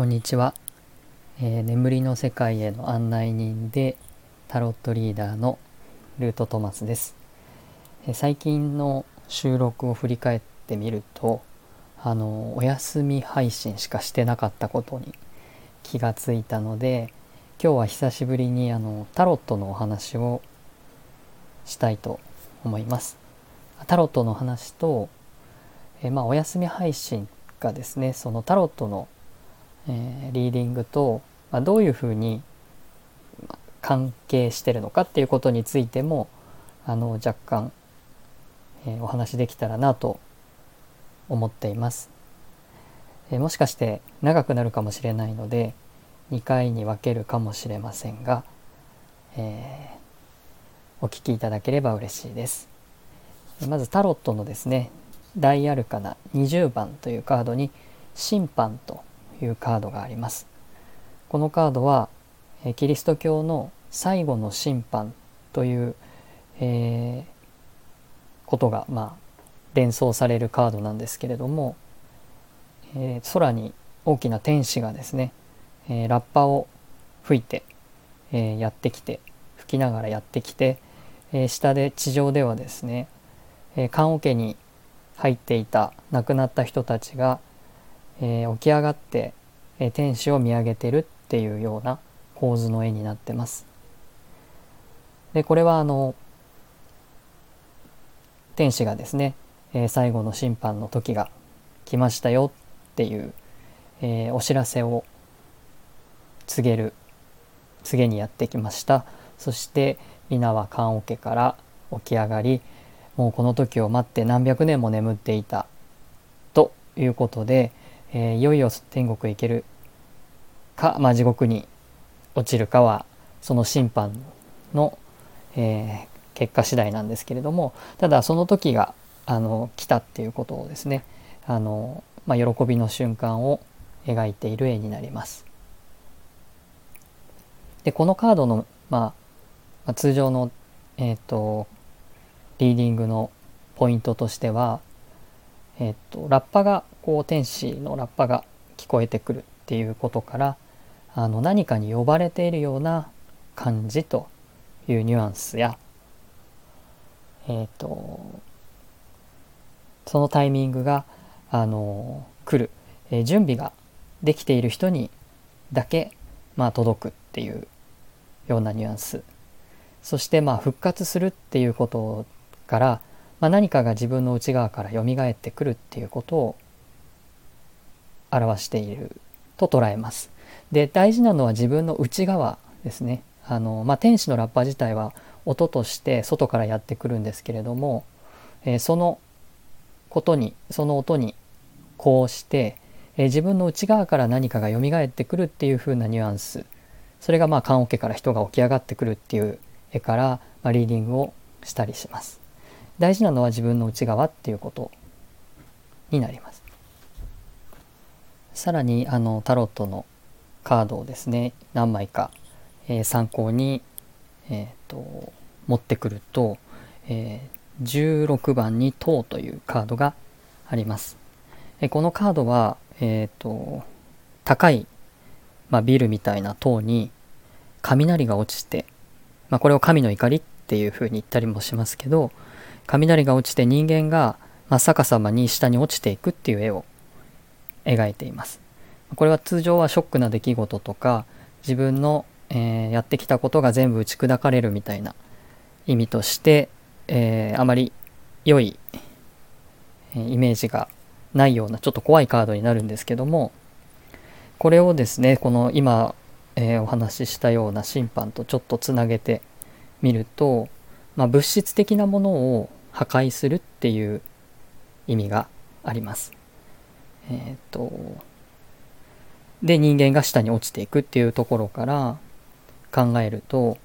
こんにちは、えー、眠りの世界への案内人でタロットリーダーのルートトマスです、えー、最近の収録を振り返ってみるとあのお休み配信しかしてなかったことに気がついたので今日は久しぶりにあのタロットのお話をしたいと思います。タロットの話と、えー、まあ、お休み配信がですねそのタロットのえー、リーディングと、まあ、どういうふうに関係してるのかっていうことについてもあの若干、えー、お話できたらなと思っています、えー、もしかして長くなるかもしれないので2回に分けるかもしれませんが、えお聞きいただければ嬉しいです。まずタロットのですね大アルカナ20番というカードに審判というカードがあります。このカードはキリスト教の最後の審判という、えー、ことが、まあ、連想されるカードなんですけれども、えー、空に大きな天使がですね、えー、ラッパを吹いて、えやってきて吹きながらやってきて、え下で地上ではですね、え棺桶に入っていた亡くなった人たちがえー、起き上がって、えー、天使を見上げてるっていうような構図の絵になってます。でこれはあの天使がですね、えー、最後の審判の時が来ましたよっていう、えー、お知らせを告げる告げにやってきましたそして皆は棺桶から起き上がりもうこの時を待って何百年も眠っていたということで、えー、いよいよ天国へ行けるか、まあ、地獄に落ちるかはその審判の、えー、結果次第なんですけれどもただその時があの来たっていうことをですねあの、まあ、喜びの瞬間を描いている絵になります。でこのカードの、まあ、通常の、えーと、リーディングのポイントとしては、えーとラッパがこう天使のラッパが聞こえてくるっていうことからあの何かに呼ばれているような感じというニュアンスやえっ、とそのタイミングがあの来る、えー、準備ができている人にだけ、まあ、届くっていうようなニュアンス。そしてまあ復活するっていうことから、まあ、何かが自分の内側から蘇ってくるっていうことを表していると捉えます。で大事なのは自分の内側ですね。あのまあ、天使のラッパ自体は音として外からやってくるんですけれども、えー、そのことにその音にこうして、えー、自分の内側から何かが蘇ってくるっていう風なニュアンスそれがまあ棺桶から人が起き上がってくるっていう絵から、まあ、リーディングをしたりします。大事なのは自分の内側っていうことになります。さらにあのタロットのカードをですね何枚か、えー、参考に、えーと、持ってくると、えー、16番に「塔」というカードがあります。えー、このカードは、えーと、高い、まあ、ビルみたいな塔に雷が落ちて、まあ、これを神の怒りっていう風に言ったりもしますけど雷が落ちて人間が真っ逆さまに下に落ちていくっていう絵を描いています。これは通常はショックな出来事とか自分の、えー、やってきたことが全部打ち砕かれるみたいな意味として、えー、あまり良い、えー、イメージがないようなちょっと怖いカードになるんですけどもこれをですねこの今、えお話ししたような審判とちょっとつなげてみると、まあ、物質的なものを破壊するっていう意味があります。えっ、と、で人間が下に落ちていくっていうところから考えると、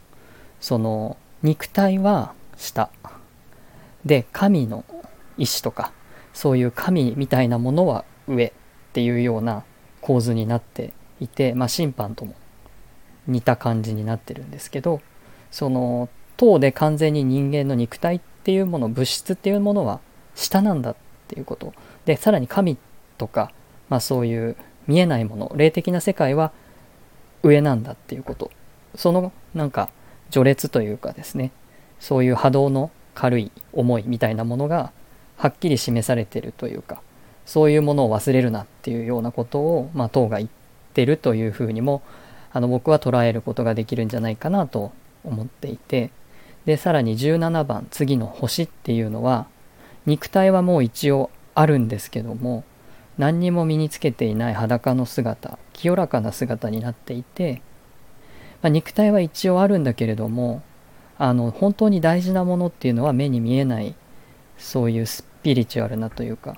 その肉体は下。で、神の意志とか、そういう神みたいなものは上っていうような構図になっていて、まあ審判とも似た感じになってるんですけど、その塔で完全に人間の肉体っていうもの、物質っていうものは下なんだっていうこと。で、さらに神とか、まあ、そういう見えないもの霊的な世界は上なんだっていうこと。そのなんか序列というかですね。そういう波動の軽い思いみたいなものがはっきり示されてるというかそういうものを忘れるなっていうようなことを、まあ、党が言ってるというふうにもあの僕は捉えることができるんじゃないかなと思っていて。でさらに17番次の星っていうのは肉体はもう一応あるんですけども何にも身につけていない裸の姿清らかな姿になっていて、まあ、肉体は一応あるんだけれどもあの本当に大事なものっていうのは目に見えないそういうスピリチュアルなというか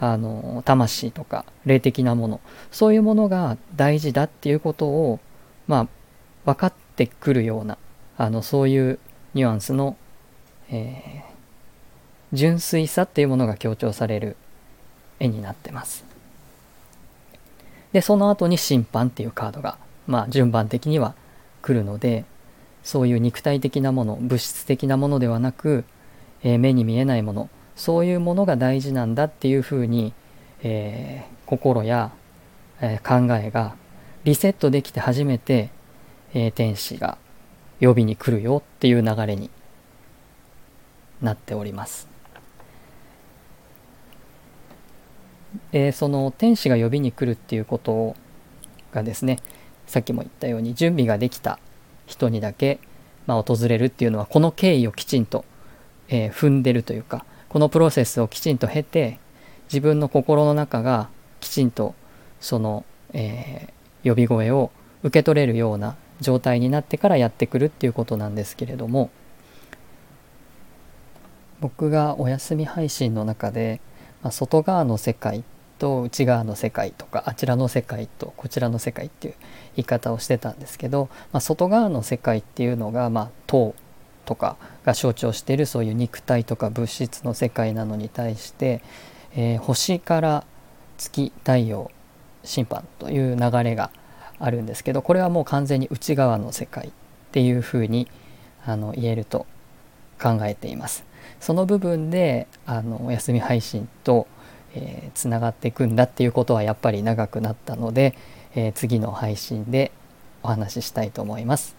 あの魂とか霊的なものそういうものが大事だっていうことをまあ分かってくるようなあのそういうニュアンスの、えー、純粋さっていうものが強調される絵になってます。でその後に審判っていうカードがまあ順番的には来るのでそういう肉体的なもの物質的なものではなく、えー、目に見えないものそういうものが大事なんだっていうふうに、えー、心や、えー、考えがリセットできて初めて、えー、天使が呼びに来るよっていう流れになっております。えー、その天使が呼びに来るっていうことがですねさっきも言ったように準備ができた人にだけ、まあ、訪れるっていうのはこの経緯をきちんと、えー、踏んでるというかこのプロセスをきちんと経て自分の心の中がきちんとその、えー、呼び声を受け取れるような状態になってからやってくるっていうことなんですけれども僕がお休み配信の中で、まあ、外側の世界と内側の世界とかあちらの世界とこちらの世界っていう言い方をしてたんですけど、まあ、外側の世界っていうのが、まあ、塔とかが象徴しているそういう肉体とか物質の世界なのに対して、えー、星から月太陽審判という流れがあるんですけどこれはもう完全に内側の世界っていうふうにあの言えると考えています。その部分であのお休み配信とえつながっていくんだっていうことはやっぱり長くなったので、えー、次の配信でお話ししたいと思います。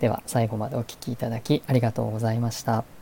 では最後までお聴きいただきありがとうございました。